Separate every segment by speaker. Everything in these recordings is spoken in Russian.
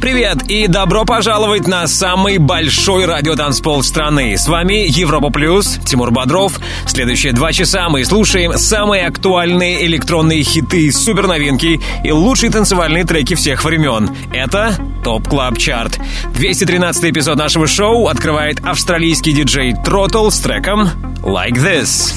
Speaker 1: Привет и добро пожаловать на самый большой радиотанцпол страны. С вами Европа Плюс, Тимур Бодров. Следующие два часа мы слушаем самые актуальные электронные хиты, суперновинки и лучшие танцевальные треки всех времен. Это Top Club Chart. 213 эпизод нашего шоу открывает австралийский диджей Throttle с треком Like This.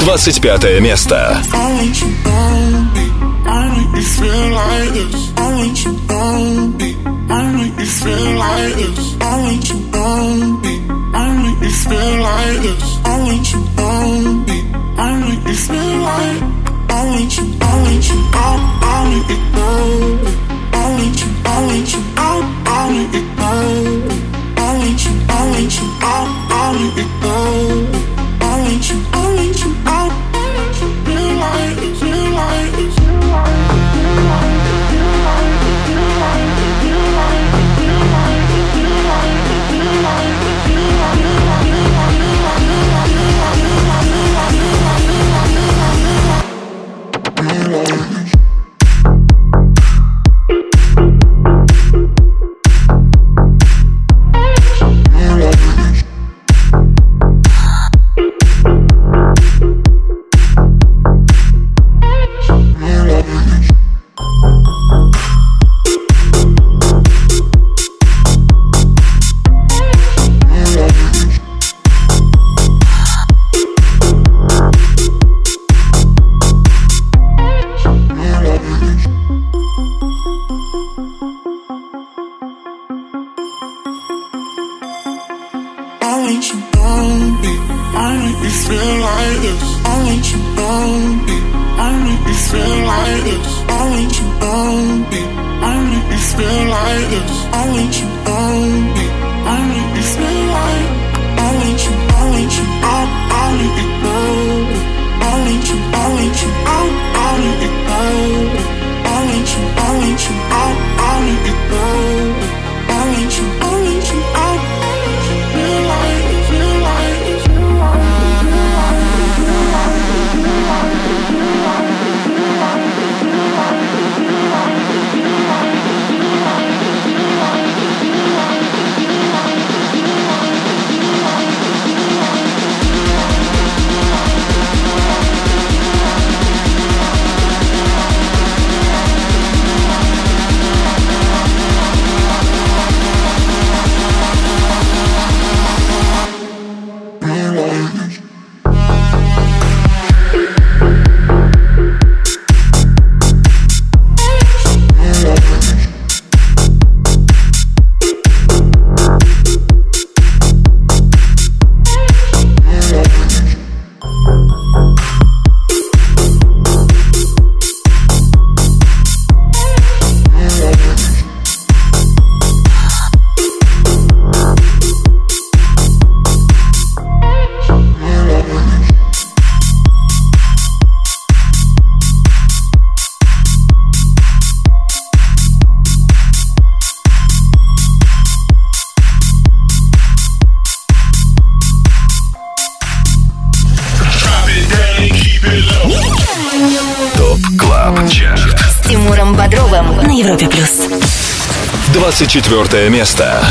Speaker 2: 25 место.
Speaker 3: I want you. I make me feel like this. I want you on me. I make me feel like this. I want you on me. I make me feel like this. I want you on me. I make me feel like. I want you. I want you. I I make it go. I want you. I want you. I I make it go. I want you. I want you. I I make it go. I want you. I want you.
Speaker 2: 24 место.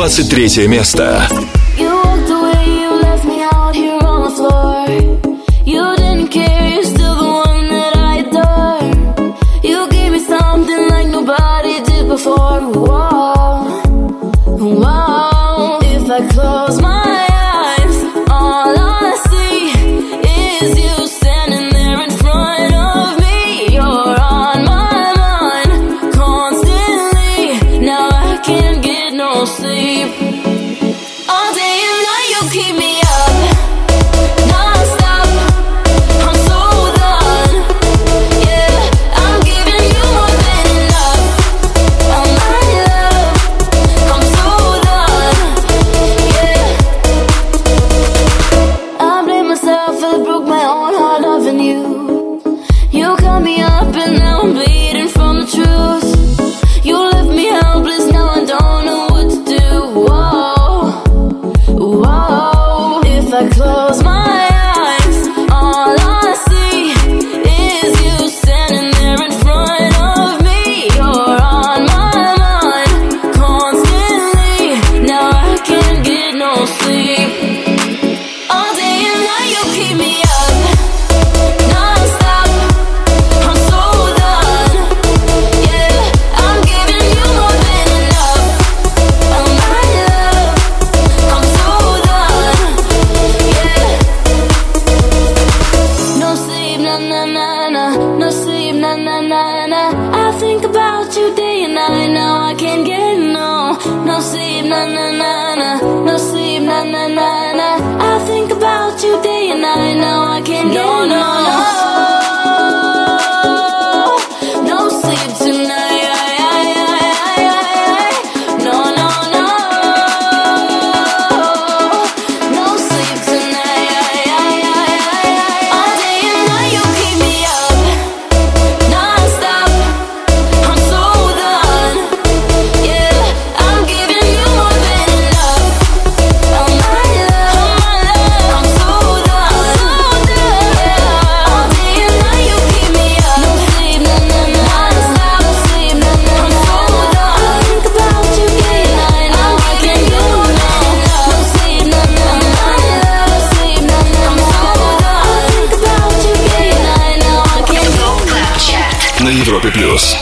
Speaker 4: 23 место.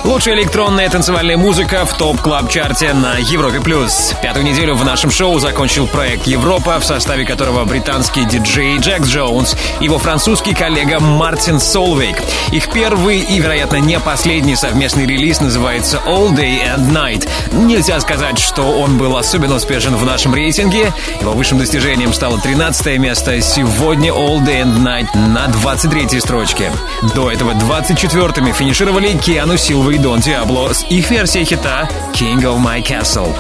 Speaker 1: Лучшая электронная танцевальная музыка в топ клаб чарте на Европе плюс. Пятую неделю в нашем шоу закончил проект Европа, в составе которого британский диджей Джек Джонс и его французский коллега Мартин Солвейк. Их первый и, вероятно, не последний совместный релиз называется All Day and Night. Нельзя сказать, что он был особенно успешен в нашем рейтинге. Его высшим достижением стало 13 место. Сегодня All Day and Night на 23 строчке. До этого 24-ми финишировали Киану Силва и Дон Диабло с их версией хита King of My Castle.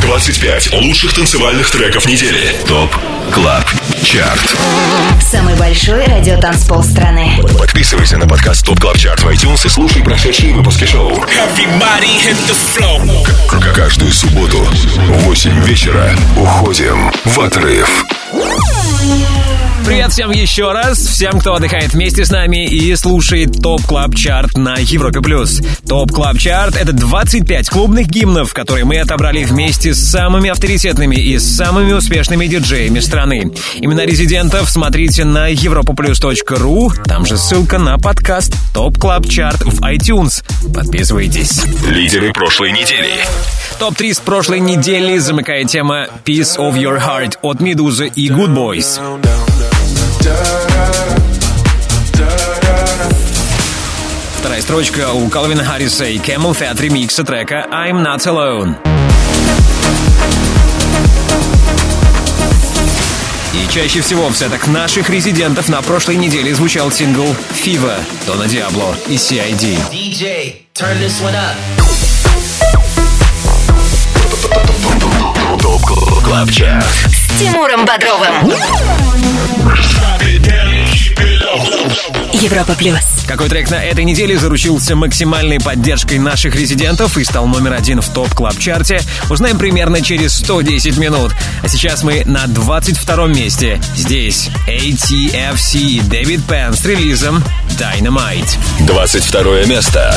Speaker 4: 25 лучших танцевальных треков недели. ТОП КЛАБ ЧАРТ.
Speaker 5: Самый большой радиотанцпол страны.
Speaker 4: Подписывайся на подкаст ТОП КЛАБ ЧАРТ в iTunes и слушай прошедшие выпуски шоу.
Speaker 2: Everybody hit the floor.
Speaker 4: К- Каждую субботу в 8 вечера уходим в отрыв.
Speaker 1: Привет всем еще раз, всем, кто отдыхает вместе с нами и слушает Top Club Chart на Европе+. плюс. Top Club Chart — это 25 клубных гимнов, которые мы отобрали вместе с самыми авторитетными и самыми успешными диджеями страны. Имена резидентов смотрите на europaplus.ru, там же ссылка на подкаст Top Club Chart в iTunes. Подписывайтесь.
Speaker 4: Лидеры прошлой недели.
Speaker 1: Топ-3 с прошлой недели замыкает тема Piece of Your Heart от Медузы и Good Boys. Вторая строчка у Калвина Харриса и Camel Fat ремикса трека I'm Not Alone. И чаще всего в сетах наших резидентов на прошлой неделе звучал сингл «Fever» Дона Диабло и CID.
Speaker 2: DJ, turn this one up.
Speaker 5: С Тимуром Бодровым. Европа плюс.
Speaker 1: Какой трек на этой неделе заручился максимальной поддержкой наших резидентов и стал номер один в топ клаб чарте узнаем примерно через 110 минут. А сейчас мы на 22 месте. Здесь ATFC Дэвид Пен с релизом Dynamite.
Speaker 4: 22 место.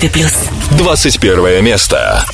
Speaker 5: Европе плюс.
Speaker 6: 21 место.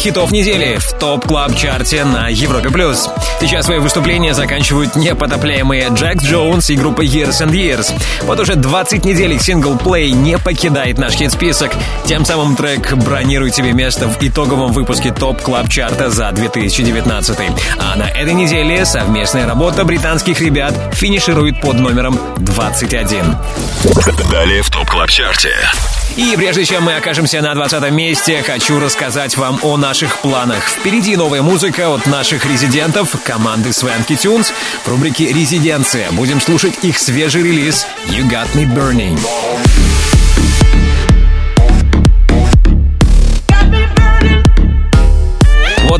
Speaker 1: Хитов недели в Top Club Chart е на Европе плюс. Сейчас свои выступления заканчивают непотопляемые Jax Jones и группа Years and Years. Вот уже 20 недель их сингл Play не покидает наш хит-список. Тем самым трек бронирует себе место в итоговом выпуске Top Club Chart а за 2019. А на этой неделе совместная работа британских ребят финиширует под номером 21.
Speaker 6: Далее в Top Club Чарте.
Speaker 1: И прежде чем мы окажемся на 20 месте, хочу рассказать вам о наших планах. Впереди новая музыка от наших резидентов, команды Swanky Tunes. В рубрике «Резиденция» будем слушать их свежий релиз «You Got Me Burning».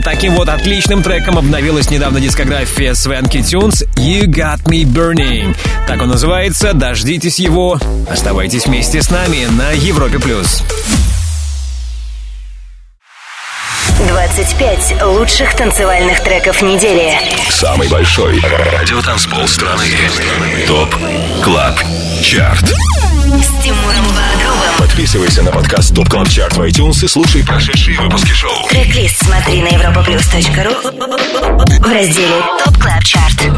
Speaker 1: Вот таким вот отличным треком обновилась недавно дискография Swanky Tunes «You Got Me Burning». Так он называется, дождитесь его. Оставайтесь вместе с нами на Европе+. плюс.
Speaker 5: 25 лучших танцевальных треков недели.
Speaker 6: Самый большой радиотанцпол страны. Top Club Chart.
Speaker 5: С Тимуром Бодровым.
Speaker 6: Подписывайся на подкаст Top Club Chart в iTunes и слушай прошедшие выпуски шоу.
Speaker 5: Трек-лист смотри на europaplus.ru в разделе Top Club Chart.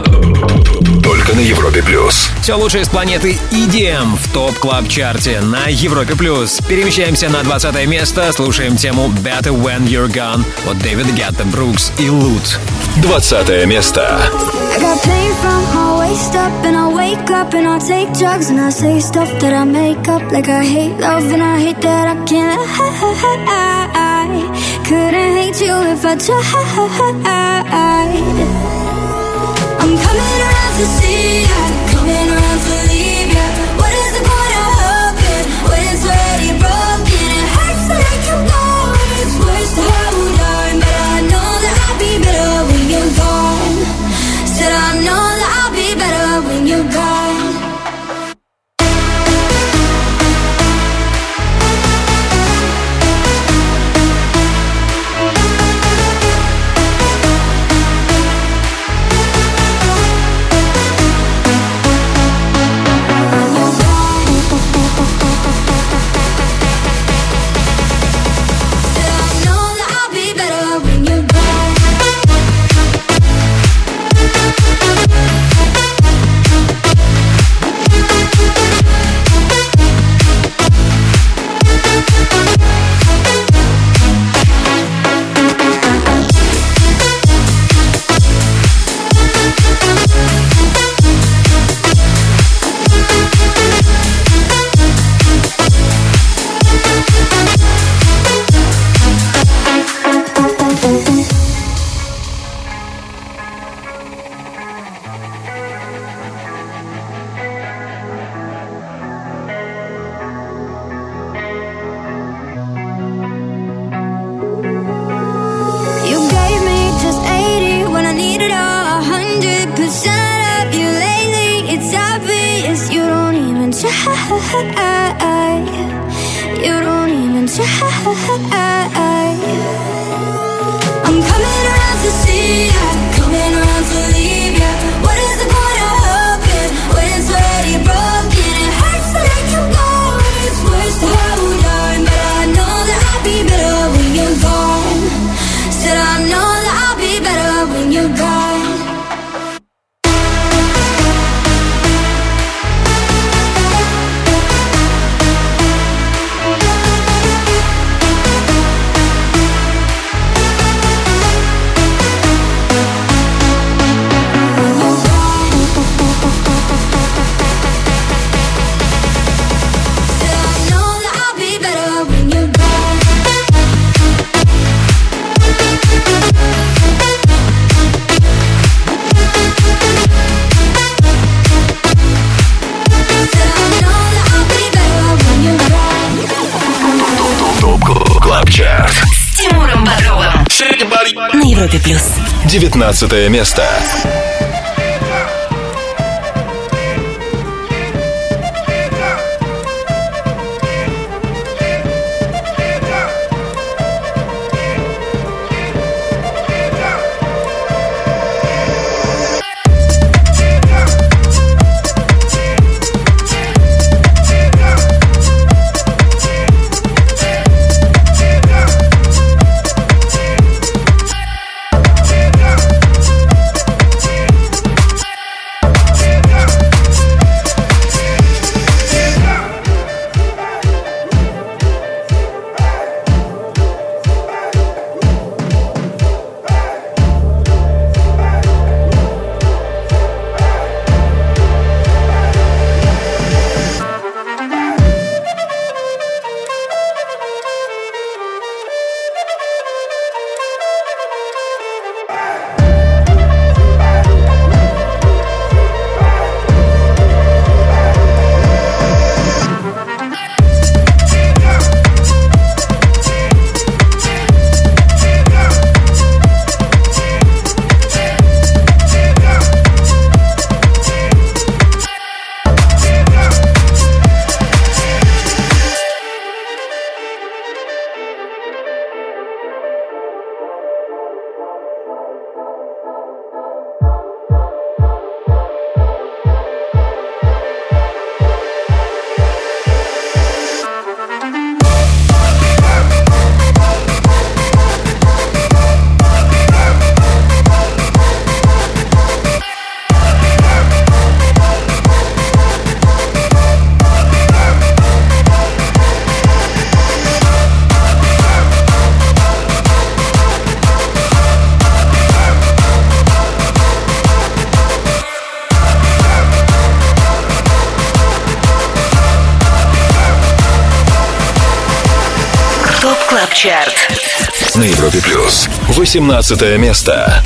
Speaker 6: Только на Европе Плюс.
Speaker 1: Все лучшее с планеты EDM в Top Club Chart е на Европе плюс. Перемещаемся на 20 место, слушаем тему Better When You're Gone от Дэвида Гетта Brooks и Loote.
Speaker 6: 20 место.
Speaker 7: I got pain from my waist up and I wake up and I take drugs and I say stuff that I make up like I hate love and I hate that I can't I couldn't hate you if I tried I'm coming around to see ya
Speaker 2: Европе плюс.
Speaker 8: 19 место. 17 место.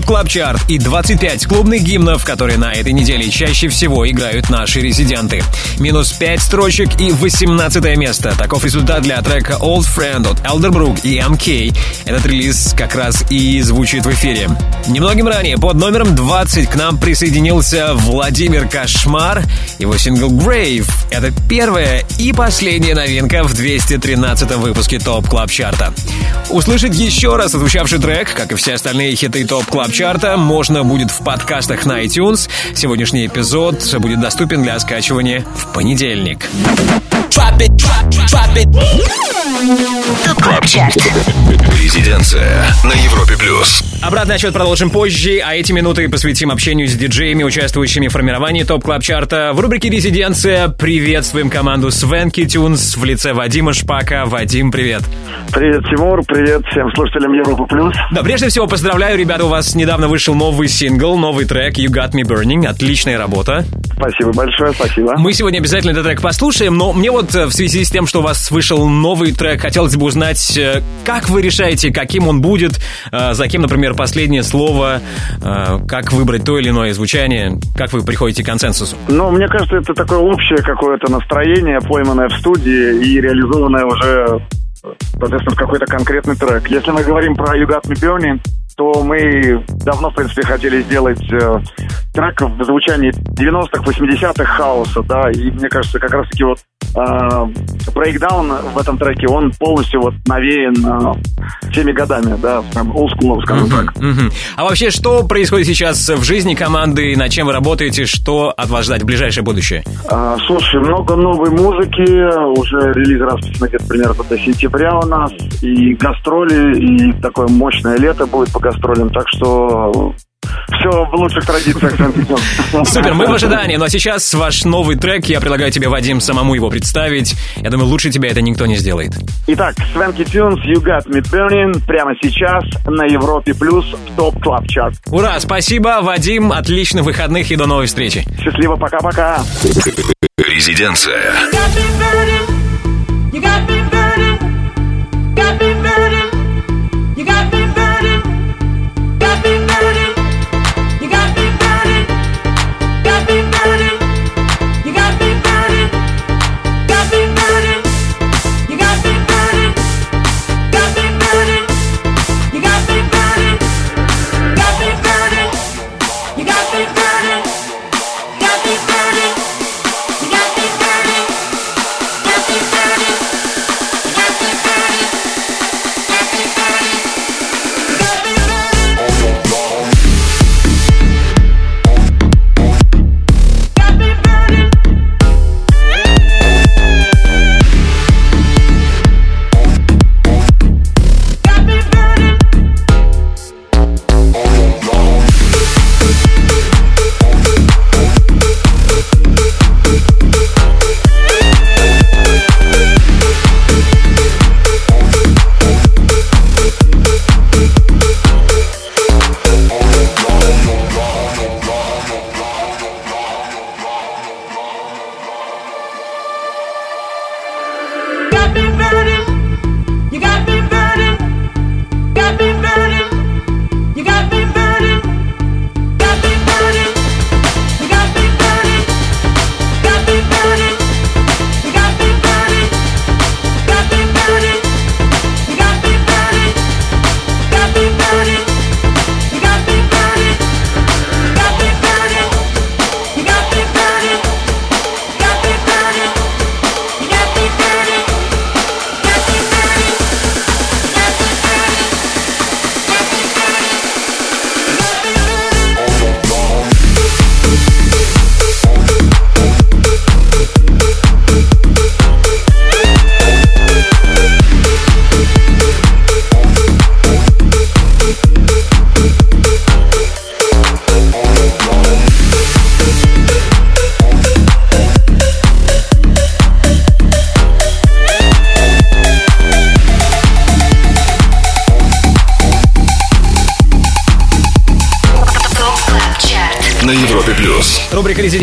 Speaker 1: Top Club Chart и 25 клубных гимнов, которые на этой неделе чаще всего играют наши резиденты. Минус 5 строчек и 18 место. Таков результат для трека Old Friend от Elderbrook и MK. Этот релиз как раз и звучит в эфире. Немногим ранее под номером 20 к нам присоединился Владимир Кошмар. Его сингл Grave — это первая и последняя новинка в 213 выпуске Top Club Chart а. Услышать еще раз отзвучавший трек, как и все остальные хиты Top Club Chart а, можно будет в подкастах на iTunes. Сегодняшний эпизод будет доступен для скачивания в понедельник.
Speaker 2: Резиденция на Европе Плюс.
Speaker 1: Обратный отчет продолжим позже, а эти минуты посвятим общению с диджеями, участвующими в формировании Top Club Chart а. В рубрике «Резиденция» приветствуем команду Swanky Tunes в лице Вадима Шпака. Вадим, привет.
Speaker 9: Привет, Тимур, привет всем слушателям Европы Плюс.
Speaker 1: Да, прежде всего поздравляю, ребята, у вас недавно вышел новый сингл, новый трек «You Got Me Burning». Отличная работа.
Speaker 9: Спасибо большое, спасибо.
Speaker 1: Мы сегодня обязательно этот трек послушаем, но мне вот э, в связи с тем, что у вас вышел новый трек, хотелось бы узнать, э, как вы решаете, каким он будет, э, за кем, например, последнее слово, как выбрать то или иное звучание, как вы приходите к консенсусу?
Speaker 9: Ну, мне кажется, это такое общее какое-то настроение, пойманное в студии и реализованное уже, соответственно, в какой-то конкретный трек. Если мы говорим про You Got Me Burning, то мы давно, в принципе, хотели сделать э, трек в звучании 90-х, 80-х хаоса, да, и мне кажется, как раз-таки вот э, брейкдаун в этом треке, он полностью вот навеян э, теми годами, да, прям олдскулов, скажем так.
Speaker 1: Мгм. А вообще, что происходит сейчас в жизни команды, над чем вы работаете, что от вас ждать в ближайшее будущее?
Speaker 9: А, слушай, много новой музыки, уже релиз расписано где-то примерно до сентября у нас, и гастроли, и такое мощное лето будет по гастролям, так что все в лучших традициях. Swanky Tunes.
Speaker 1: Супер, мы в ожидании, но сейчас ваш новый трек, я предлагаю тебе, Вадим, самому его представить. Я думаю, лучше тебя это никто не сделает.
Speaker 9: Итак, Swanky Tunes, You Got Me Burning, прямо сейчас на Европе Плюс в Top Club Chart.
Speaker 1: Ура, спасибо, Вадим, отличных выходных и до новой встречи.
Speaker 9: Счастливо, пока-пока.
Speaker 2: Резиденция.
Speaker 10: You got me burning,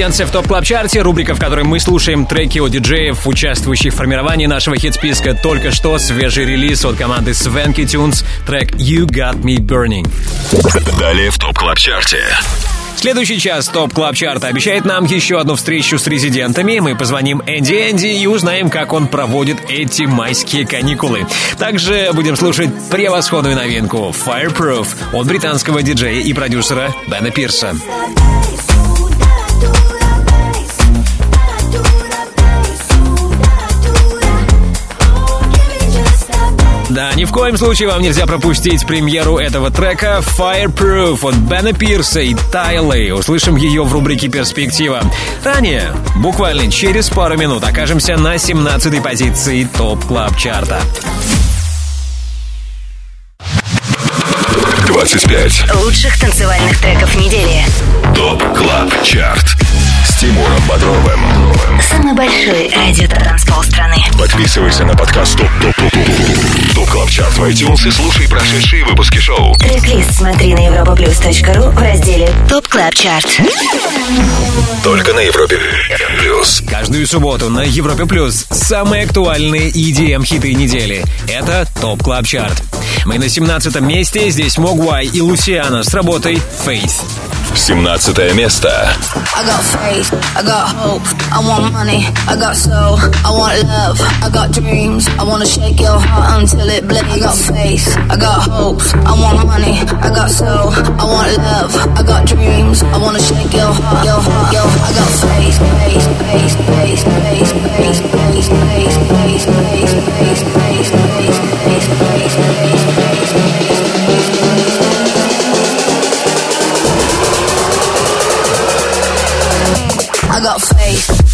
Speaker 1: «Резиденция» в Top Club Chart е, рубрика, в которой мы слушаем треки от диджеев, участвующих в формировании нашего хит-списка. Только что свежий релиз от команды Swanky Tunes, трек «You Got Me Burning».
Speaker 2: Далее в Top Club Chart е.
Speaker 1: Следующий час Top Club Chart а обещает нам еще одну встречу с резидентами. Мы позвоним Энди Энди и узнаем, как он проводит эти майские каникулы. Также будем слушать превосходную новинку Fireproof от британского диджея и продюсера Бена Пирса. Не в коем случае вам нельзя пропустить премьеру этого трека Fireproof от Бена Пирса и Тайлы. Услышим ее в рубрике «Перспектива». Ранее, буквально через пару минут, окажемся на 17-й позиции Top Club Chart а.
Speaker 2: 25.
Speaker 5: Лучших танцевальных треков недели.
Speaker 2: Top Club Chart с Тимуром Бодровым.
Speaker 5: Самый большой радио-танцпол страны.
Speaker 2: Подписывайся на подкаст Top Top Top Top Top Club Chart в iTunes и слушай прошедшие выпуски шоу.
Speaker 5: Трек-лист смотри на europaplus.ru в разделе Top Club Chart.
Speaker 2: Только на Европе Плюс.
Speaker 1: Каждую субботу на Европе Плюс самые актуальные EDM-хиты недели. Это Top Club Chart. Мы на 17 месте, здесь Могвай и Лусиана с работой Faith.
Speaker 2: 17 место.
Speaker 11: I got faith, I got hope, I want money, I got soul, I want love, I got dreams, I wanna shake your heart until it bleeds. I got faith, I got hope, I want money, I got soul, I want love, I got dreams, I wanna shake your heart, your heart, your I got faith, faith, faith, faith, faith, faith, faith, faith, faith, faith, faith, faith, faith, faith, faith, faith, I got faith.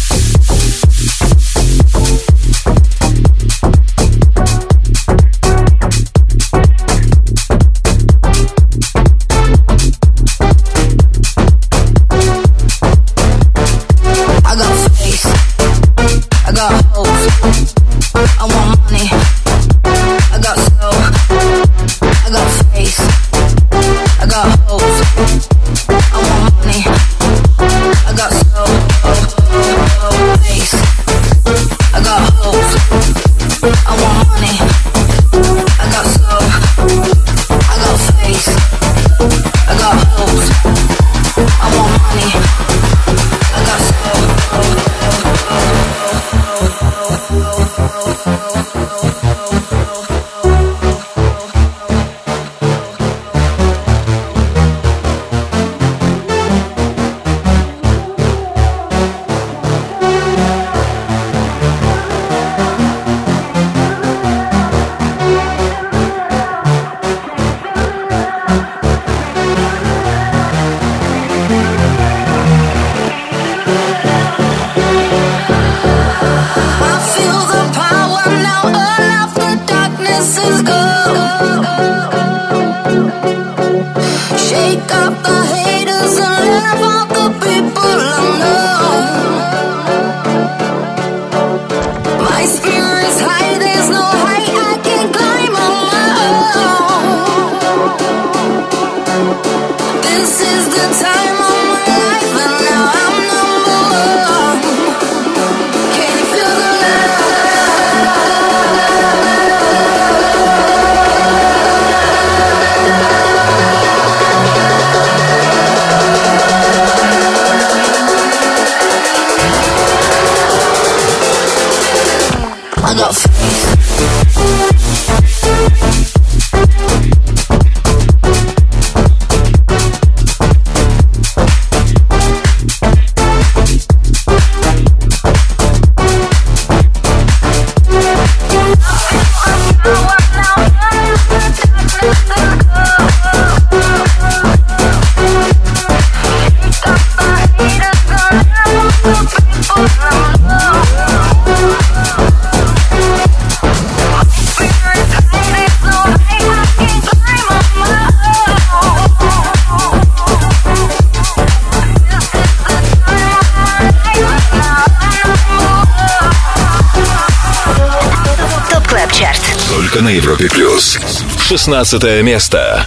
Speaker 2: 16 место.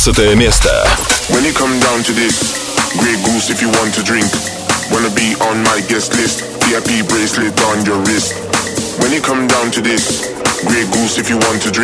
Speaker 2: 15 место.
Speaker 12: When it come down to this, Grey Goose if you want to drink. Wanna be on my guest list, VIP bracelet on your wrist. When it come down to this, Grey Goose if you want to drink.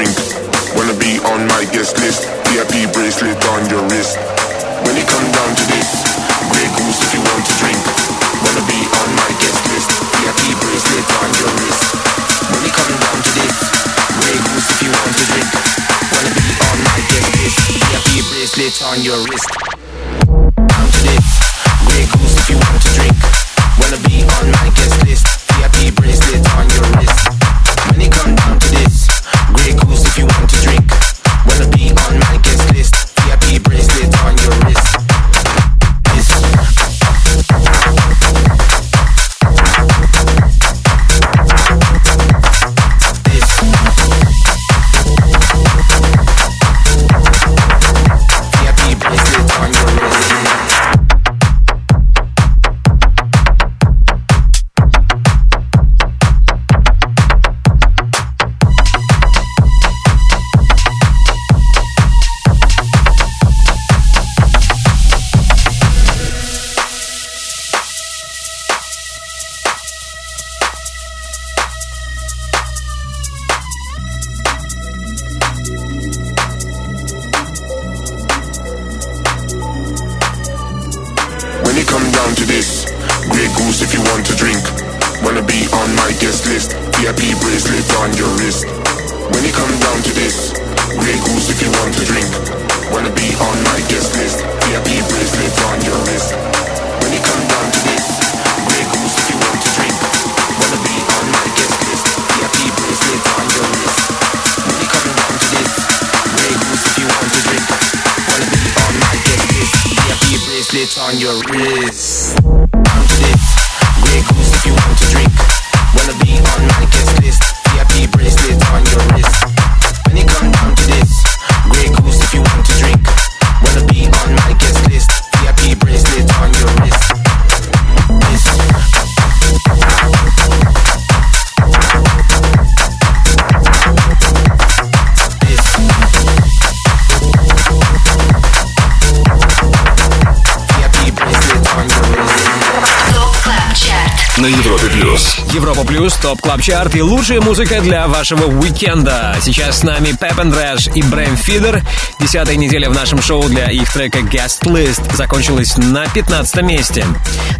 Speaker 1: Европа Плюс, Top Club Chart и лучшая музыка для вашего уикенда. Сейчас с нами Andrash и Брэм Фидер. Десятая неделя в нашем шоу для их трека Guest List закончилась на 15 месте.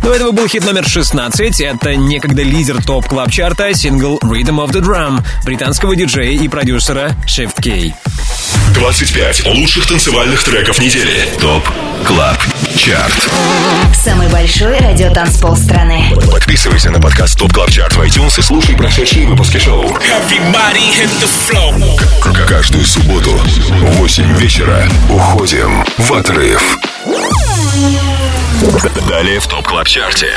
Speaker 1: До этого был хит номер 16. Это некогда лидер Top Club Chart а, сингл Rhythm of the Drum британского диджея и продюсера Shift K3Y.
Speaker 2: 25 лучших танцевальных треков недели. Top Club Chart.
Speaker 5: Самый большой радиотанцпол страны.
Speaker 2: Подписывайся на подкаст ТОП КЛАБ ЧАРТ в iTunes и слушай прошедшие выпуски шоу. Каждую субботу в 8 вечера уходим в отрыв. Далее в ТОП КЛАБ ЧАРТе.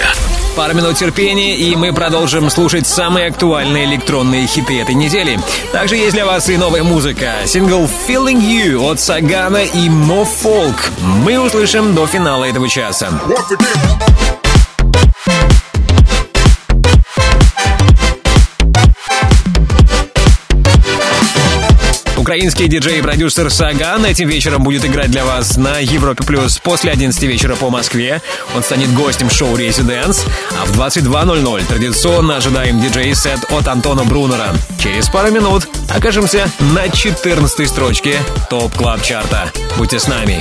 Speaker 1: Пару минут терпения, и мы продолжим слушать самые актуальные электронные хиты этой недели. Также есть для вас и новая музыка. Сингл «Feeling You» от Сагана и Мо Фолк. Мы услышим до финала этого часа. Украинский диджей и продюсер Саган этим вечером будет играть для вас на Европе Плюс после 11 вечера по Москве. Он станет гостем шоу Residents, а в 22.00 традиционно ожидаем диджей-сет от Антона Брунера. Через пару минут окажемся на 14 строчке Top Club Chart а. Будьте с нами.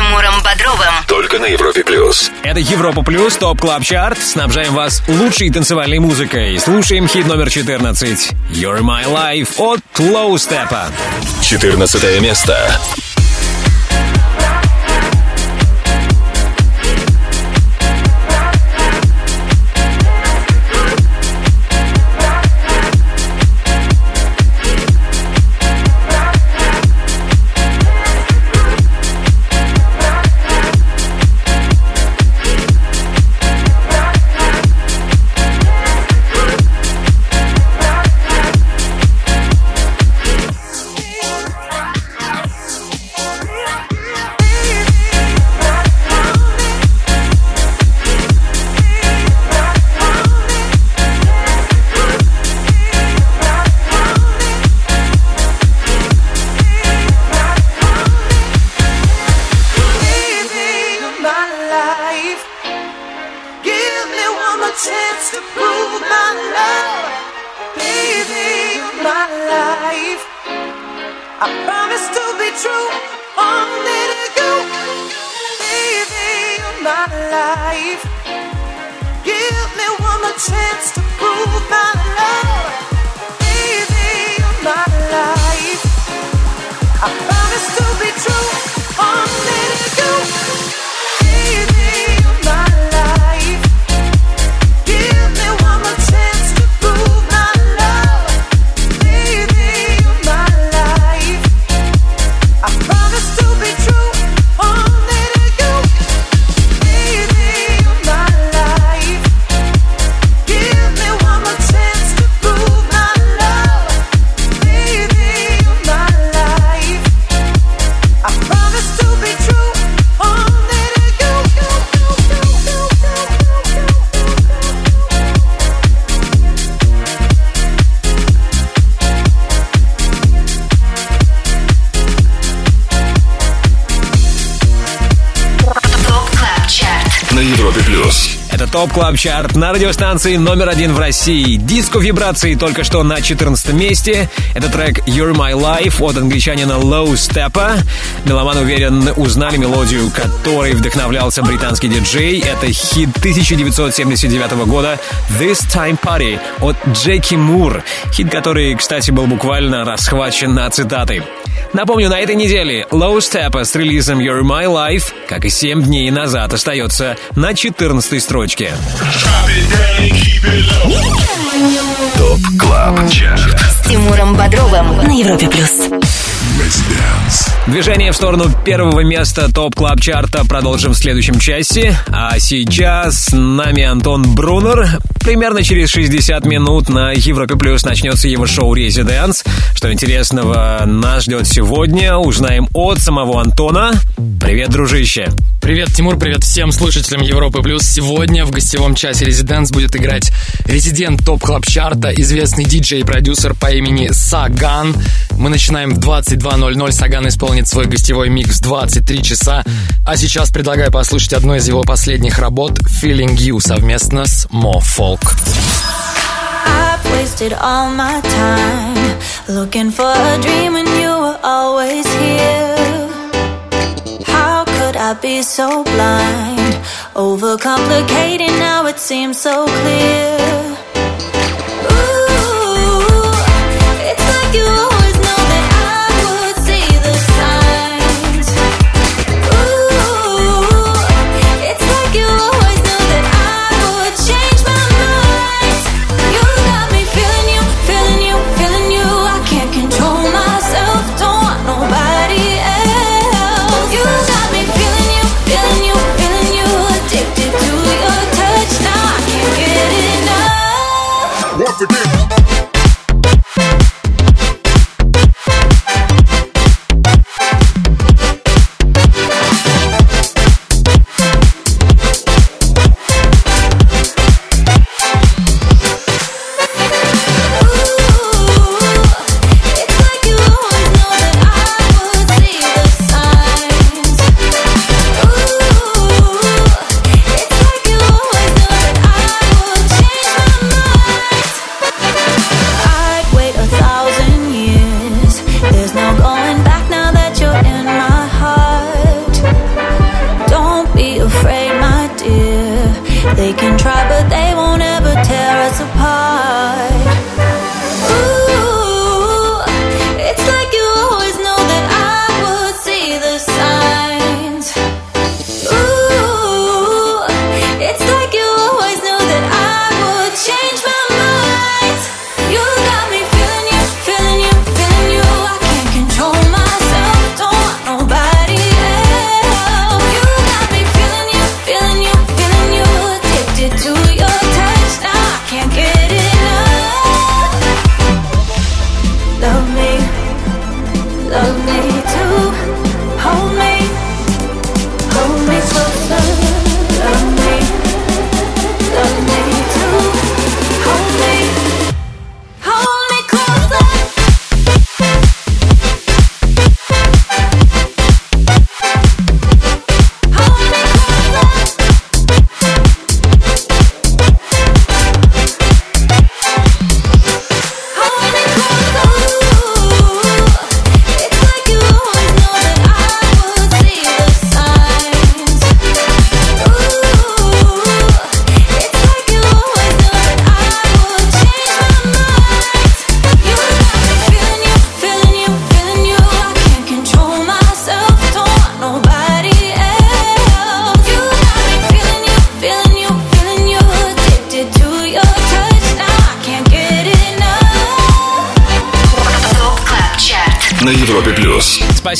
Speaker 5: Тимуром Бодровым.
Speaker 2: Только на Европе Плюс.
Speaker 1: Это Европа Плюс, Top Club Chart. Снабжаем вас лучшей танцевальной музыкой. Слушаем хит номер 14. You're My Life от Low Steppa.
Speaker 2: 14 место.
Speaker 5: Top Club Chart
Speaker 2: на
Speaker 1: радиостанции номер один в России. Диско вибрации только что на 14 месте. Это трек You're My Life от англичанина Low Steppa. Меломан уверен, узнали мелодию, которой вдохновлялся британский диджей. Это хит 1979 года This Time Baby от Джеки Мур. Хит, который, кстати, был буквально расхвачен на цитаты. Напомню, на этой неделе Low Steppa с релизом You're My Life, как и 7 дней назад, остается на 14 строчке.
Speaker 2: Top Club Chart.
Speaker 5: С Тимуром Бодровым на Европе плюс.
Speaker 1: Движение в сторону первого места Top Club Chart а продолжим в следующем часе. А сейчас с нами Антон Брунер. Примерно через 60 минут на Европе Плюс начнется его шоу «Residents». Что интересного нас ждет сегодня, узнаем от самого Антона. Привет, дружище.
Speaker 13: Привет, Тимур, привет всем слушателям Европы Плюс. Сегодня в гостевом часе Residents будет играть резидент топ клаб чарта известный диджей и продюсер по имени Саган. Мы начинаем в 22.00. Саган исполнит свой гостевой микс в 23 часа. А сейчас предлагаю послушать одну из его последних работ «Feeling You» совместно с Мо Фолк.
Speaker 14: I've wasted all my time looking for a dream when you were always here. How could I be so blind? Overcomplicating now it seems so clear.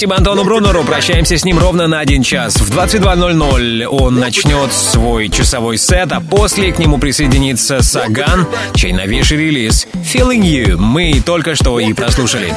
Speaker 1: Спасибо Антону Брунеру. Прощаемся с ним ровно на один час. В 22.00 он начнет свой часовой сет, а после к нему присоединится Саган, чей новейший релиз «Feeling You» мы только что и прослушали.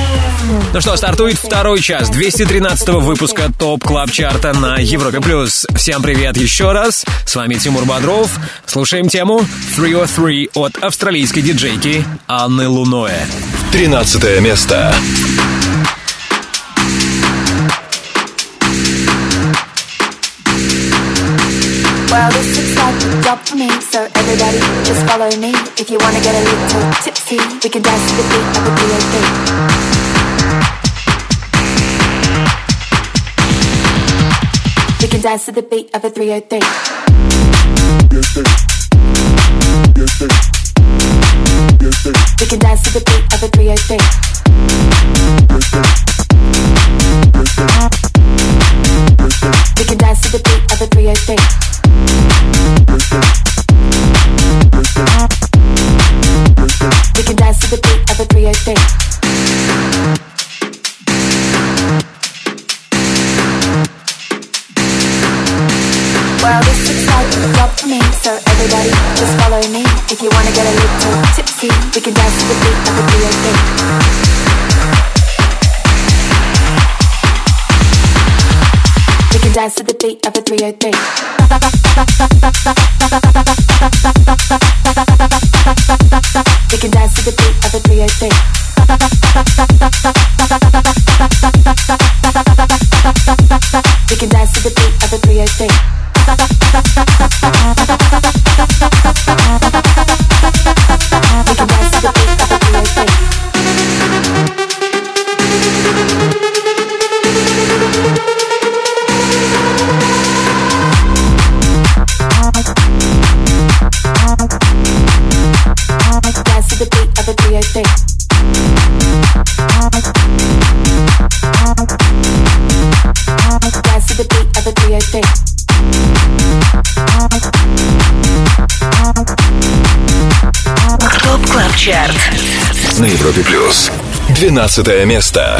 Speaker 1: Ну что, стартует второй час 213 выпуска Top Club Chart а на Европе+. плюс. Всем привет еще раз. С вами Тимур Бодров. Слушаем тему 303 от австралийской диджейки Анны Луноэ.
Speaker 2: 13 место.
Speaker 15: Well, this looks like a job for me, so everybody just follow me. If you wanna get a little tipsy, we can dance to the beat of B.O.B. can dance to the beat of a 303. We can dance to the beat of a 303. We can dance to the beat of a 303. We can dance to the beat of a 303. Well, this looks like a job for me, so everybody just follow me. If you wanna get a little tipsy, we can dance to the beat of a 303. Dance to the beat of a 303. We can dance to the beat of a 303. We can dance to the beat of a 303.
Speaker 5: Чарт.
Speaker 2: На Европе плюс. 12 место.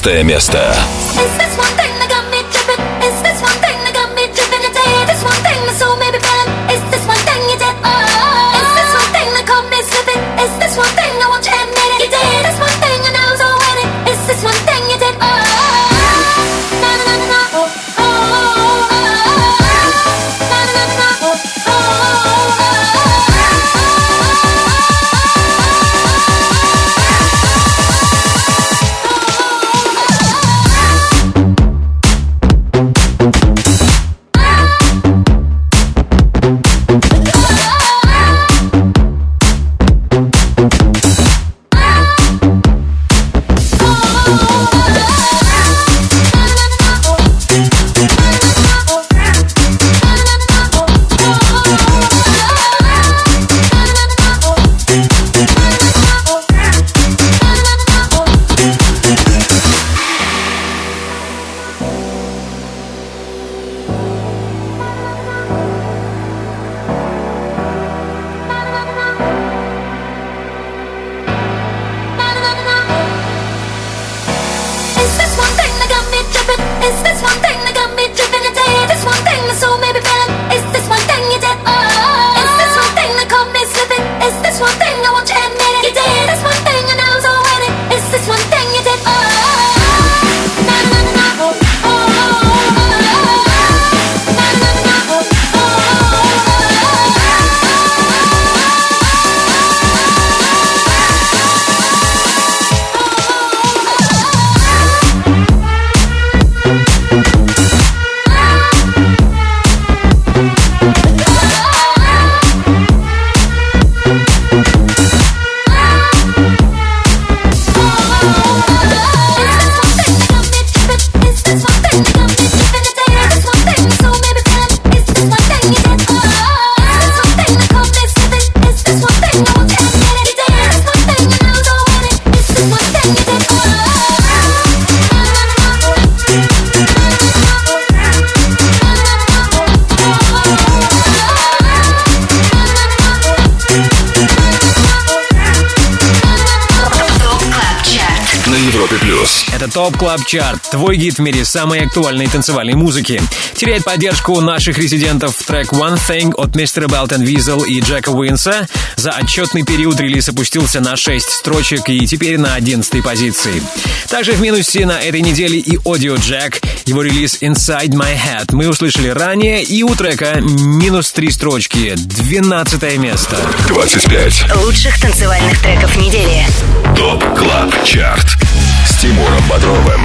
Speaker 14: 16 место.
Speaker 1: Club Chart, твой гид в мире самой актуальной танцевальной музыки. Теряет поддержку наших резидентов трек One Thing от мистера Belt and Wezol и Джека Уинса. За отчетный период релиз опустился на 6 строчек и теперь на 11 позиции. Также в минусе на этой неделе и Audiojack, его релиз Inside My Head мы услышали ранее, и у трека минус 3 строчки, 12 место.
Speaker 14: 25.
Speaker 5: Лучших танцевальных треков недели.
Speaker 14: Top Club Chart. С Тимуром Бодровым.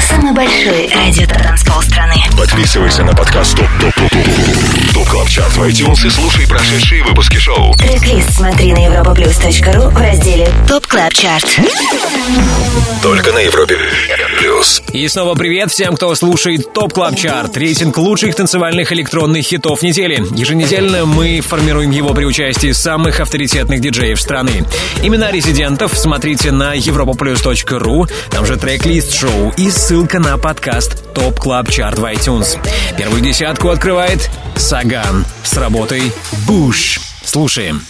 Speaker 5: Самый большой радио-танцпол страны.
Speaker 14: Подписывайся на подкаст Top Top Top Top Top Club Chart в iTunes и слушай прошедшие выпуски шоу.
Speaker 5: Трек-лист смотри на europaplus.ru в разделе Top Club Chart.
Speaker 14: Только на Европе плюс.
Speaker 1: И снова привет всем, кто слушает Top Club Chart, рейтинг лучших танцевальных электронных хитов недели. Еженедельно мы формируем его при участии самых авторитетных диджеев страны. Имена резидентов смотрите на europaplus.ru, там же трек-лист шоу и ссылка на подкаст Top Club Chart в iTunes. Первую десятку открывает Саган с работой Bouge. Слушаем.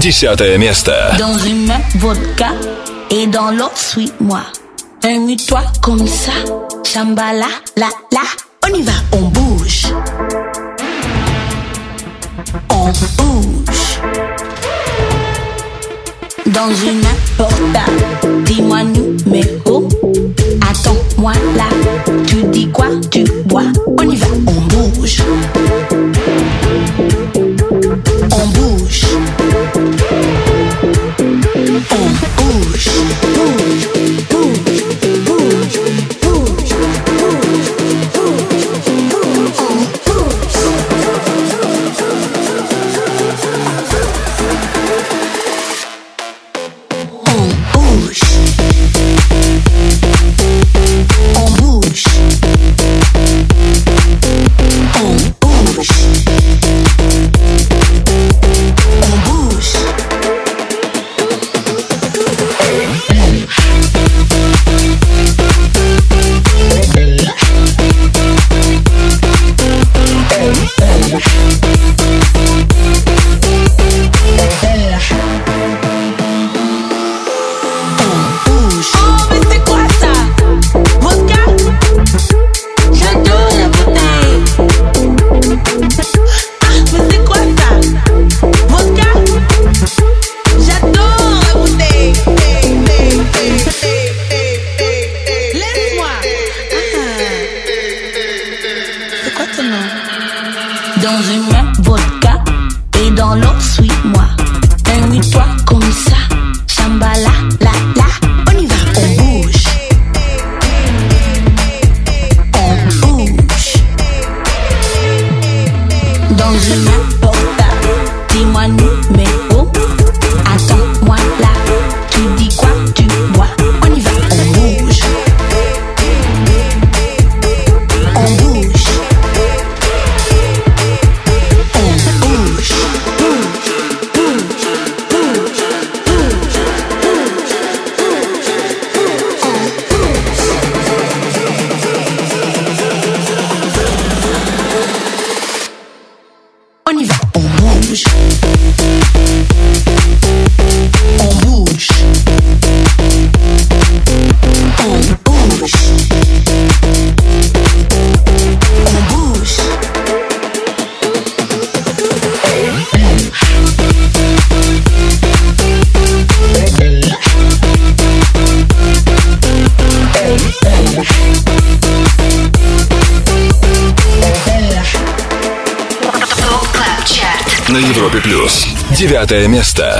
Speaker 14: Десятое место.
Speaker 11: Dans une main, vodka et dans l'autre, suis-moi. Amuse-toi comme ça. Shambhala, la, la. On y va, on bouge. On bouge. Dans une main portable, Attends-moi là. Tu dis quoi, tu bois. On y va, on bouge.
Speaker 2: Девятое место.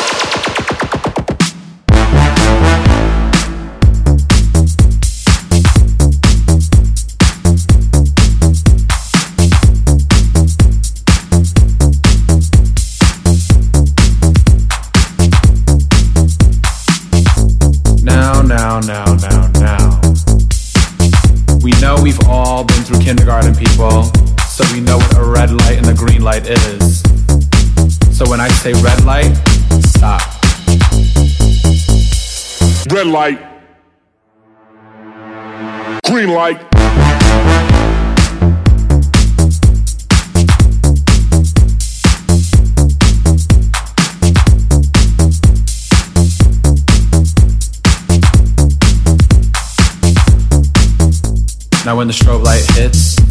Speaker 16: So we know what a red light and a green light is. So when I say red light, stop.
Speaker 12: Red light. Green light.
Speaker 16: Now when the strobe light hits,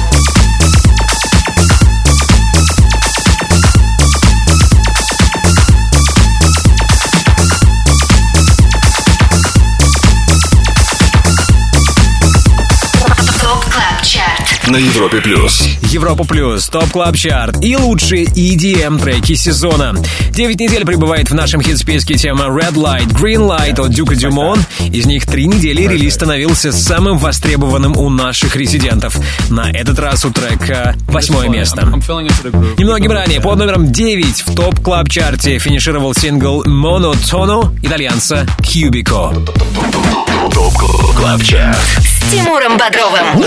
Speaker 2: На Европе плюс.
Speaker 1: Европа Плюс, Top Club Chart и лучшие EDM треки сезона. Девять недель пребывает в нашем хит-списке тема Red Light, Green Light от Дюка Дюмонт. Из них три недели релиз становился самым востребованным у наших резидентов. На этот раз у трека восьмое место. Немногим ранее, под номером 9 в Top Club Chart е финишировал сингл Monotono итальянца Cubico.
Speaker 2: Top Club Chart.
Speaker 5: С Тимуром Бодровым.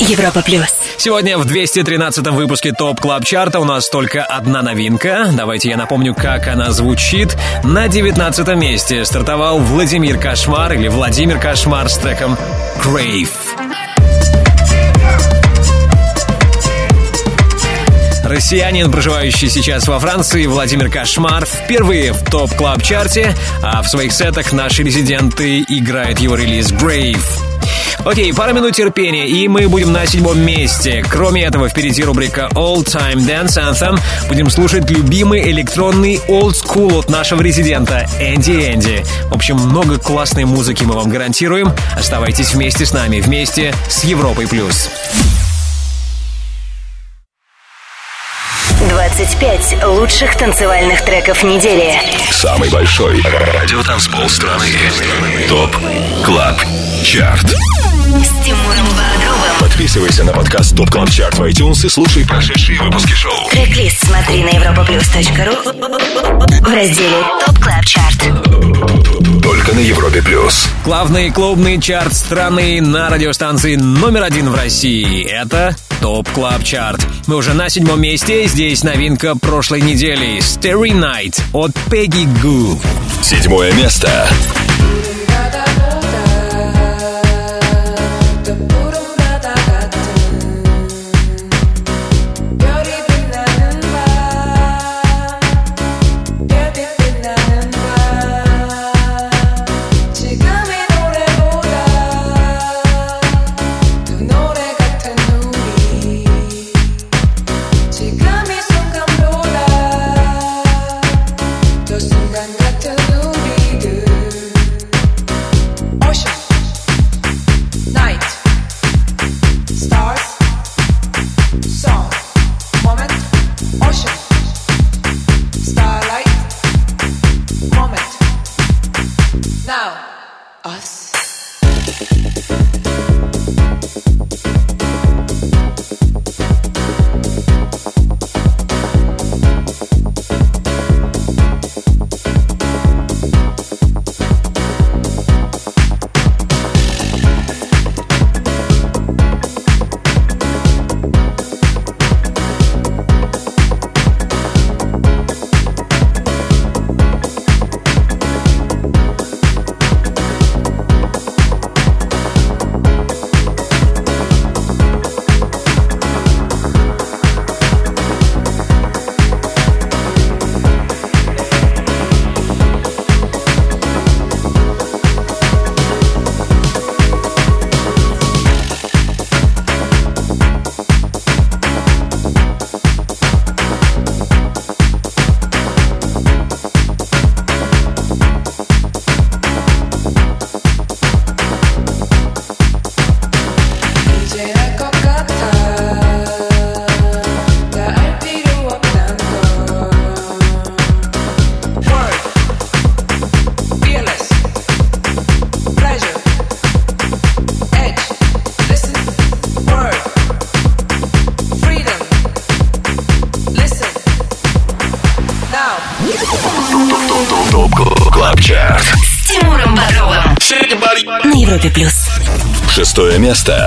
Speaker 5: Европа Плюс.
Speaker 1: Сегодня в 213 выпуске Top Club Chart а у нас только одна новинка. Давайте я напомню, как она звучит. На 19 месте стартовал Владимир Кошмар или Vladimir Cauchemar с треком Grave. Россиянин, проживающий сейчас во Франции, Владимир Кошмар, впервые в Top Club Chart е а в своих сетах наши резиденты играют его релиз Grave. Окей, пара минут терпения, и мы будем на седьмом месте. Кроме этого, впереди рубрика All Time Dance Anthem. Будем слушать любимый электронный old school от нашего резидента Энди Энди. В общем, много классной музыки мы вам гарантируем. Оставайтесь вместе с нами, вместе с Европой+. плюс.
Speaker 5: 25 лучших танцевальных треков недели.
Speaker 2: Самый большой радиотанцпол страны. Top Club Chart.
Speaker 5: С Тимуром.
Speaker 2: Подписывайся на подкаст Top Club Chart в iTunes и слушай прошедшие выпуски шоу.
Speaker 5: Трек-лист смотри на europaplus.ru в разделе Top Club Chart.
Speaker 2: Только на Европе плюс.
Speaker 1: Главный клубный чарт страны на радиостанции номер один в России. Это Top Club Chart. Мы уже на седьмом месте. Здесь новинка прошлой недели. Starry Night от Peggy Gou.
Speaker 2: Седьмое место.
Speaker 8: Место.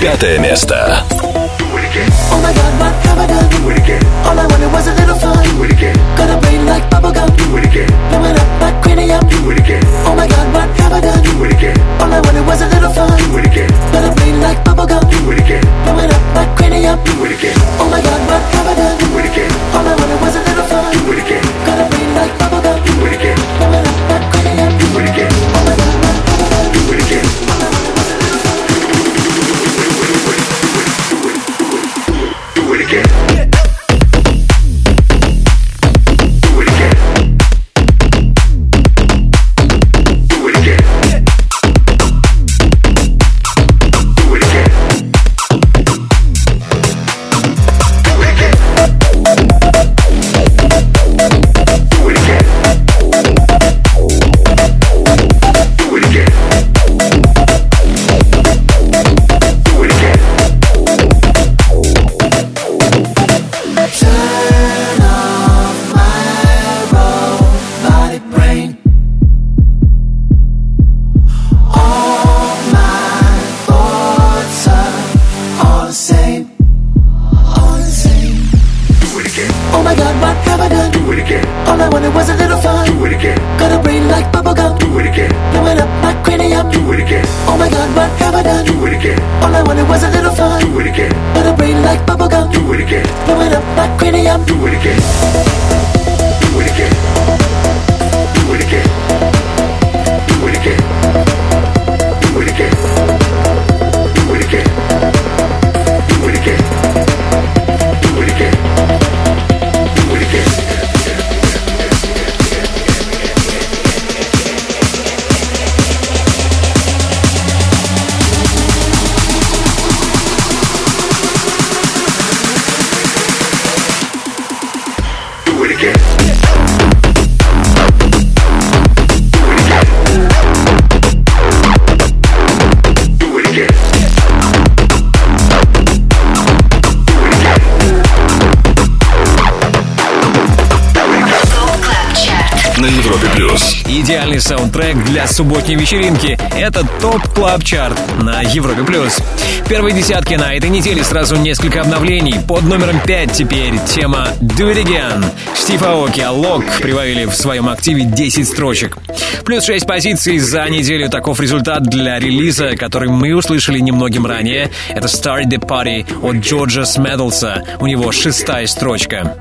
Speaker 8: Пятое место.
Speaker 1: Саундтрек для субботней вечеринки. Это Top Club Chart на Европе Плюс. В первой десятке на этой неделе сразу несколько обновлений. Под номером 5 теперь тема Do It Again. Стив Аоки, Алок прибавили в своем активе 10 строчек. Плюс 6 позиций за неделю. Таков результат для релиза, который мы услышали немногим ранее. Это Start the Party от Джорджа Смедлса. У него шестая строчка.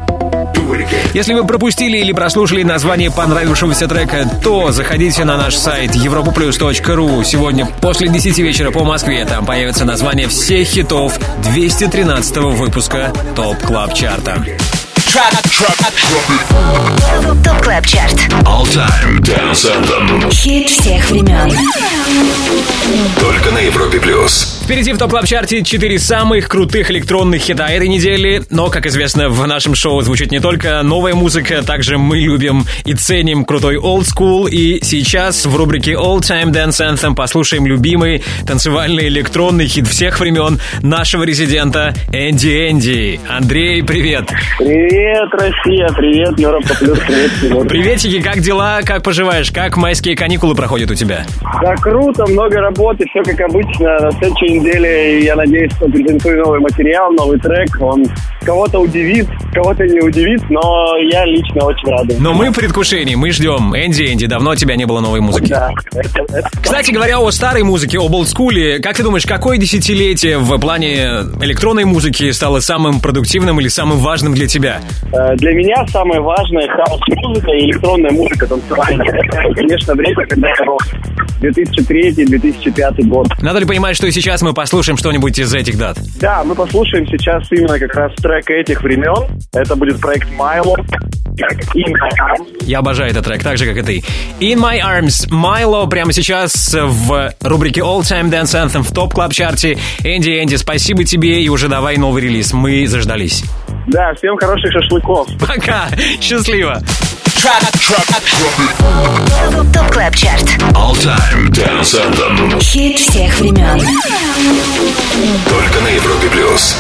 Speaker 1: Если вы пропустили или прослушали название понравившегося трека, то заходите на наш сайт europaplus.ru. Сегодня после 10 вечера по Москве там появится название всех хитов 213 выпуска Top Club Chart
Speaker 5: а. Top Club Chart.
Speaker 2: All Time Dance Anthem.
Speaker 5: Хит всех времен.
Speaker 2: Только на Европе плюс.
Speaker 1: Впереди в Top Club Chart е 4 самых крутых электронных хита этой недели. Но, как известно, в нашем шоу звучит не только новая музыка, также мы любим и ценим крутой old school. И сейчас в рубрике All Time Dance Anthem послушаем любимый танцевальный электронный хит всех времен нашего резидента Энди Энди. Андрей, привет!
Speaker 9: Привет, Россия, привет, Европа Плюс, привет, Тимур.
Speaker 1: Приветики, как дела, как поживаешь, как майские каникулы проходят у тебя?
Speaker 9: Да, круто, много работы, все как обычно. На следующей неделе, я надеюсь, что презентую новый материал, новый трек. Он кого-то удивит, кого-то не удивит, но я лично очень рад.
Speaker 1: Но мы в предвкушении, мы ждем. Энди, Энди, давно у тебя не было новой музыки.
Speaker 9: Да,
Speaker 1: Кстати говоря, о старой музыке, об олдскуле, как ты думаешь, какое десятилетие в плане электронной музыки стало самым продуктивным или самым важным для тебя?
Speaker 9: Э, Для меня самое важное хаос-музыка и электронная музыка танцевальная. Конечно, время, когда я рос. 2003-2005 год.
Speaker 1: Надо ли понимать, что и сейчас мы послушаем что-нибудь из этих дат?
Speaker 9: Да, мы послушаем сейчас именно как раз трек этих времен. Это будет проект Arms.
Speaker 1: Я обожаю этот трек, так же, как и ты. In My Arms, Майло прямо сейчас в рубрике All Time Dance Anthem в Top Club Chart е Энди, Энди, спасибо тебе и уже давай новый релиз. Мы заждались.
Speaker 9: Да, всем хороших шашлыков.
Speaker 1: Пока, счастливо.
Speaker 5: Top Club Chart.
Speaker 2: All Time Dance Anthem.
Speaker 5: Хит всех времен.
Speaker 2: Только на Европе плюс.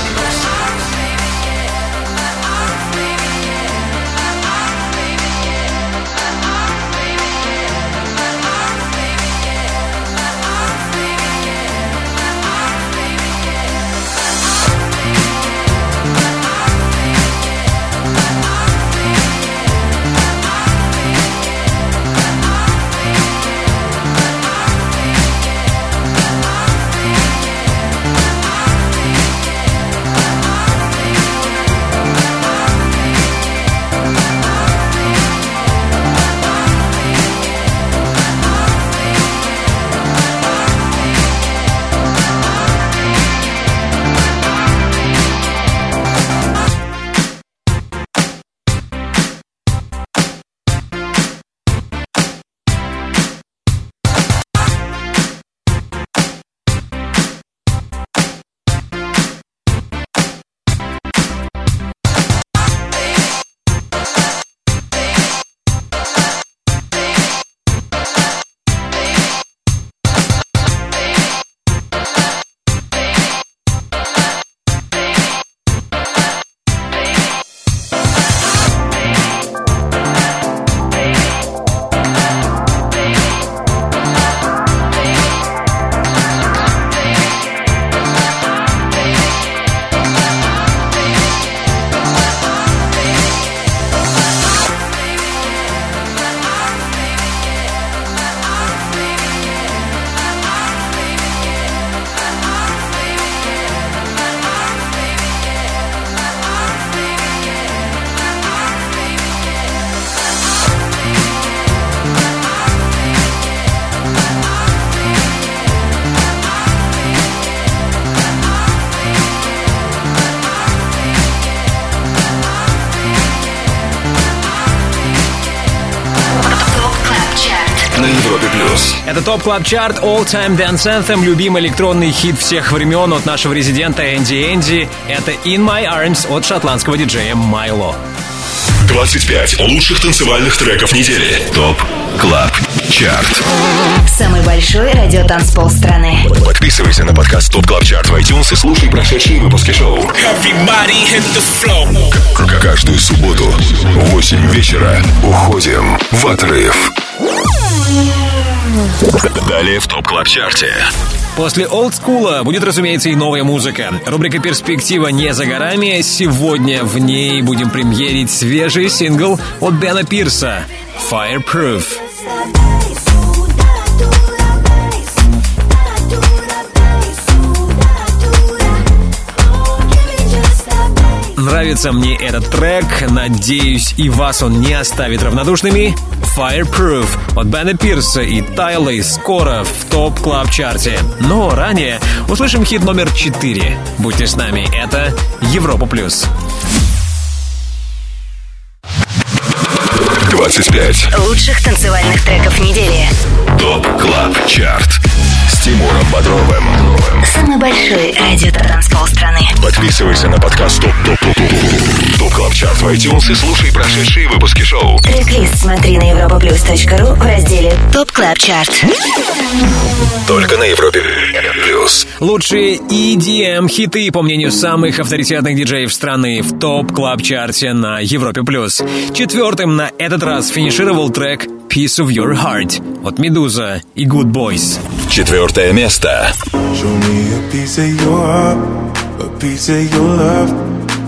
Speaker 1: Top Club Chart All Time Dance Anthem, любимый электронный хит всех времен от нашего резидента Энди Энди. Это In My Arms от шотландского диджея Майло.
Speaker 2: 25 лучших танцевальных треков недели. Top Club Chart.
Speaker 5: Самый большой радиотанцпол страны.
Speaker 2: Подписывайся на подкаст Top Club Chart в iTunes и слушай прошедшие выпуски шоу.
Speaker 17: Everybody hit the floor.
Speaker 2: К- Каждую субботу в 8 вечера уходим в отрыв. Далее в ТОП КЛАБ ЧАРТе.
Speaker 1: После олдскула будет, разумеется, и новая музыка. Рубрика «Перспектива» не за горами. Сегодня в ней будем премьерить свежий сингл от Бена Пирса «Fireproof». Нравится мне этот трек, надеюсь, и вас он не оставит равнодушными. Fireproof от Бена Пирса и Тайлы скоро в топ клаб чарте Но ранее услышим хит номер 4. Будьте с нами, это Европа плюс.
Speaker 2: 25
Speaker 5: Лучших танцевальных треков недели.
Speaker 2: ТОП КЛАБ ЧАРТ с Тимуром Бодровым.
Speaker 5: Самый большой радиотанцпол страны.
Speaker 2: Подписывайся на подкаст Top Top Top Top Top Club Chart в iTunes и слушай прошедшие выпуски шоу.
Speaker 5: Трек-лист смотри на europaplus.ru в разделе Top Club Chart.
Speaker 2: Только на Европе Плюс.
Speaker 1: Лучшие EDM хиты, по мнению самых авторитетных диджеев страны, в Top Club Chart е на Европе плюс. Четвертым на этот раз финишировал трек Piece of Your Heart от Медуза и Goodboys.
Speaker 2: Четвертое место.
Speaker 18: Show me a piece of your heart, a piece of your love.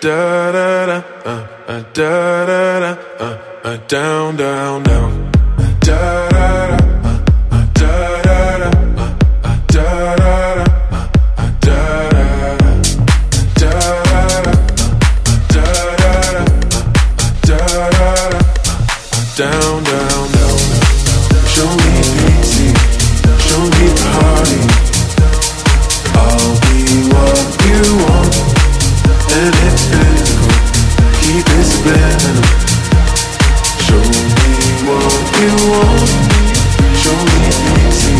Speaker 18: Da da da, uh, uh, da da da, uh, uh, down, down, down. Uh, Da da da, Show me what you want. Show me pity,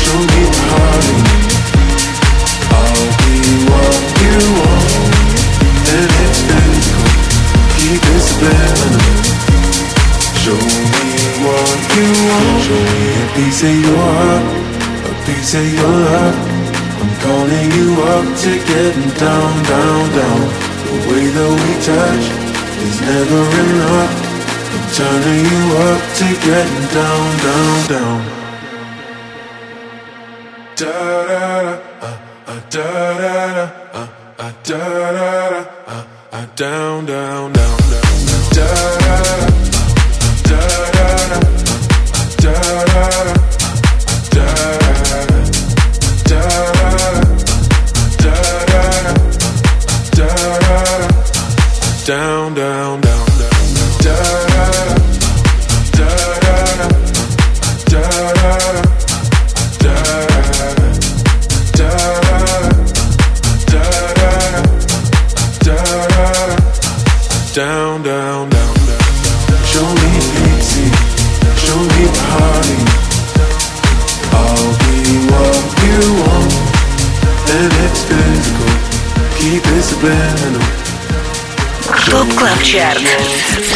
Speaker 18: show me party. I'll be what you want, and it's physical. Keep it subliminal. Show me what you want. Show me a piece of your heart, a piece of your love. I'm calling you up to getting down, down, down. The way that we touch is never enough. I'm turning you up to getting down, down, down. Da da da, uh, uh, da da da, uh, uh, da da da, uh, uh, down, down, down, down, down. Da da da. Da da da, uh, da da da, uh, da da da, da down, down, down, down, da da da, da da da, da da down, down, down, down. Show me pity, show me party. I'll be what you want, and it's physical. Keep it subliminal.
Speaker 5: ТОП Клаб Чарт.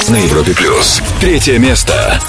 Speaker 2: На Европе Плюс. Третье место.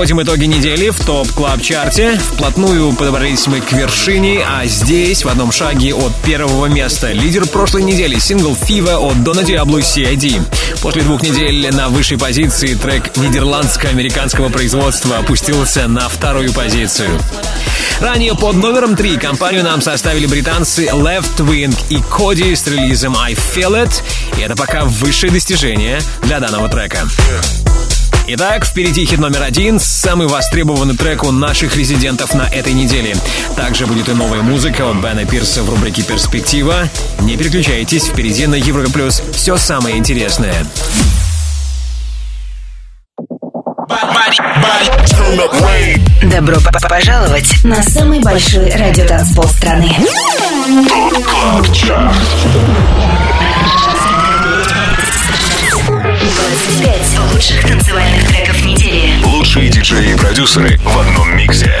Speaker 1: Подводим итоги недели в Top Club Chart е. Вплотную подобрались мы к вершине, а здесь, в одном шаге от первого места, лидер прошлой недели, сингл Fever от Дона Диабло CID. После двух недель на высшей позиции трек нидерландско-американского производства опустился на вторую позицию. Ранее под номером три компанию нам составили британцы Left Wing и Kody с релизом I Feel It, и это пока высшее достижение для данного трека. Итак, впереди хит номер один, самый востребованный трек у наших резидентов на этой неделе. Также будет и новая музыка от Бена Пирса в рубрике «Перспектива». Не переключайтесь, впереди на Европе Плюс все самое интересное.
Speaker 5: Добро пожаловать на самый большой радиотанцпол страны. 25 лучших танцевальных треков недели.
Speaker 2: Лучшие диджеи и продюсеры в одном миксе.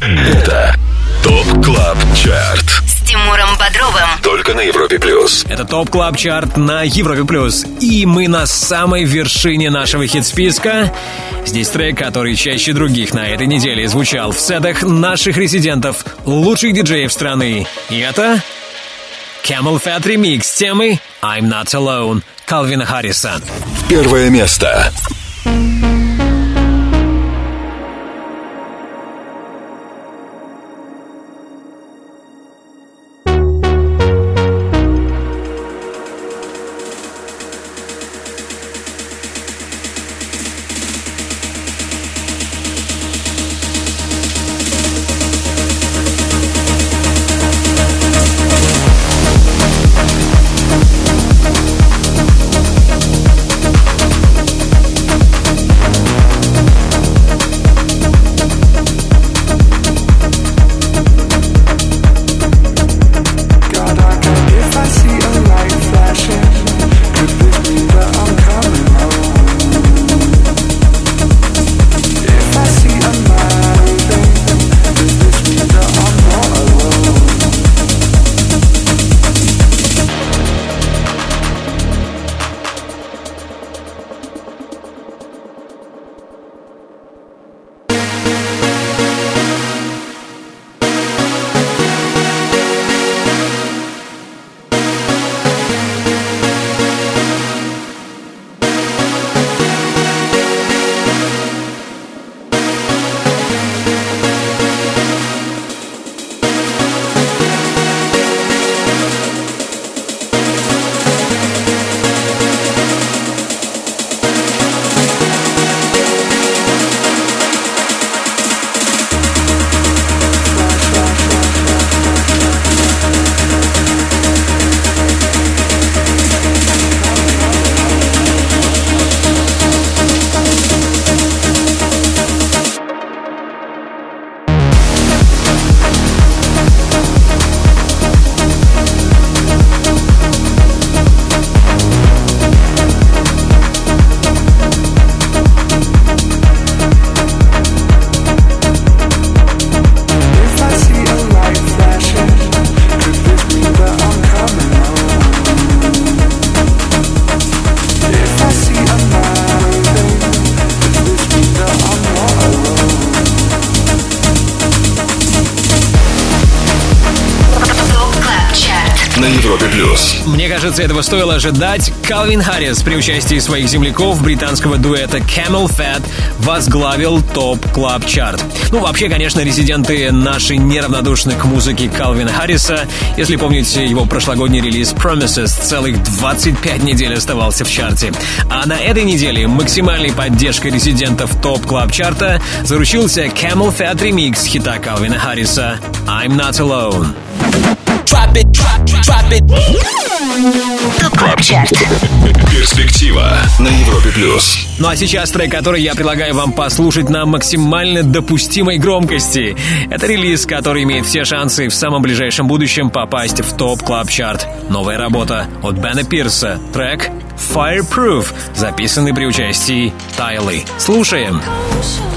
Speaker 2: Это Top Club Chart.
Speaker 5: С Тимуром Бодровым.
Speaker 2: Только на Европе плюс.
Speaker 1: Это Top Club Chart на Европе Плюс. И мы на самой вершине нашего хит-списка. Здесь трек, который чаще других на этой неделе звучал в сетах наших резидентов, лучших диджеев страны. И это Camel Fat Remix с темой I'm Not Alone Калвина Харриса.
Speaker 2: Первое место.
Speaker 1: Кажется, этого стоило ожидать. Калвин Харрис при участии своих земляков британского дуэта Camel Fat возглавил топ клаб чарт. Ну, вообще, конечно, резиденты наши неравнодушны к музыке Калвина Харриса. Если помните его прошлогодний релиз Promises, целых 25 недель оставался в чарте. А на этой неделе максимальной поддержкой резидентов топ клаб чарта заручился Camel Fat ремикс хита Калвина Харриса I'm Not Alone.
Speaker 10: Drop it, drop, drop it.
Speaker 2: Top Club Chart. Перспектива на Европе плюс.
Speaker 1: Ну а сейчас трек, который я предлагаю вам послушать на максимально допустимой громкости. Это релиз, который имеет все шансы в самом ближайшем будущем попасть в Top Club Chart. Новая работа от Бена Пирса. Трек Fireproof, записанный при участии Тайлы. Слушаем.
Speaker 14: Just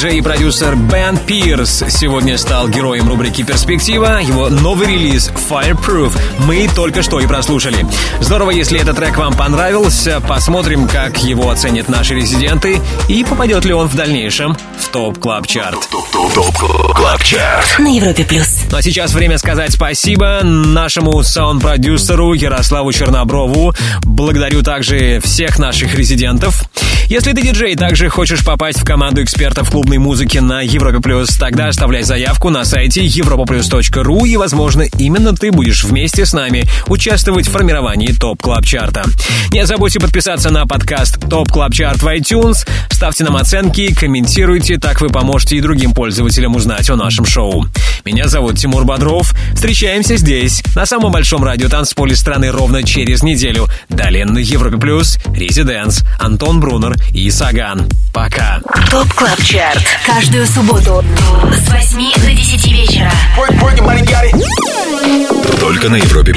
Speaker 1: диджей и продюсер Бен Пирс сегодня стал героем рубрики «Перспектива». Его новый релиз «Fireproof» мы только что и прослушали. Здорово, если этот трек вам понравился. Посмотрим, как его оценят наши резиденты и попадет ли он в дальнейшем в Top Club Chart
Speaker 2: Top Club Chart.
Speaker 5: На Европе плюс.
Speaker 1: Ну а сейчас время сказать спасибо нашему саунд-продюсеру Ярославу Черноброву. Благодарю также всех наших резидентов. Если ты диджей, также хочешь попасть в команду экспертов клубной музыки на Европе Плюс, тогда оставляй заявку на сайте europaplus.ru и, возможно, именно ты будешь вместе с нами участвовать в формировании Top Club Chart а. Не забудьте подписаться на подкаст Top Club Chart в iTunes, ставьте нам оценки, комментируйте, так вы поможете и другим пользователям узнать о нашем шоу. Меня зовут Тимур Бодров. Встречаемся здесь, на самом большом радио танцполе страны ровно через неделю. Далее на Европе Плюс, Residence, Антон Брунер и Саган. Пока.
Speaker 5: Top Club Chart. Каждую субботу с 8 до 10 вечера.
Speaker 2: Только на Европе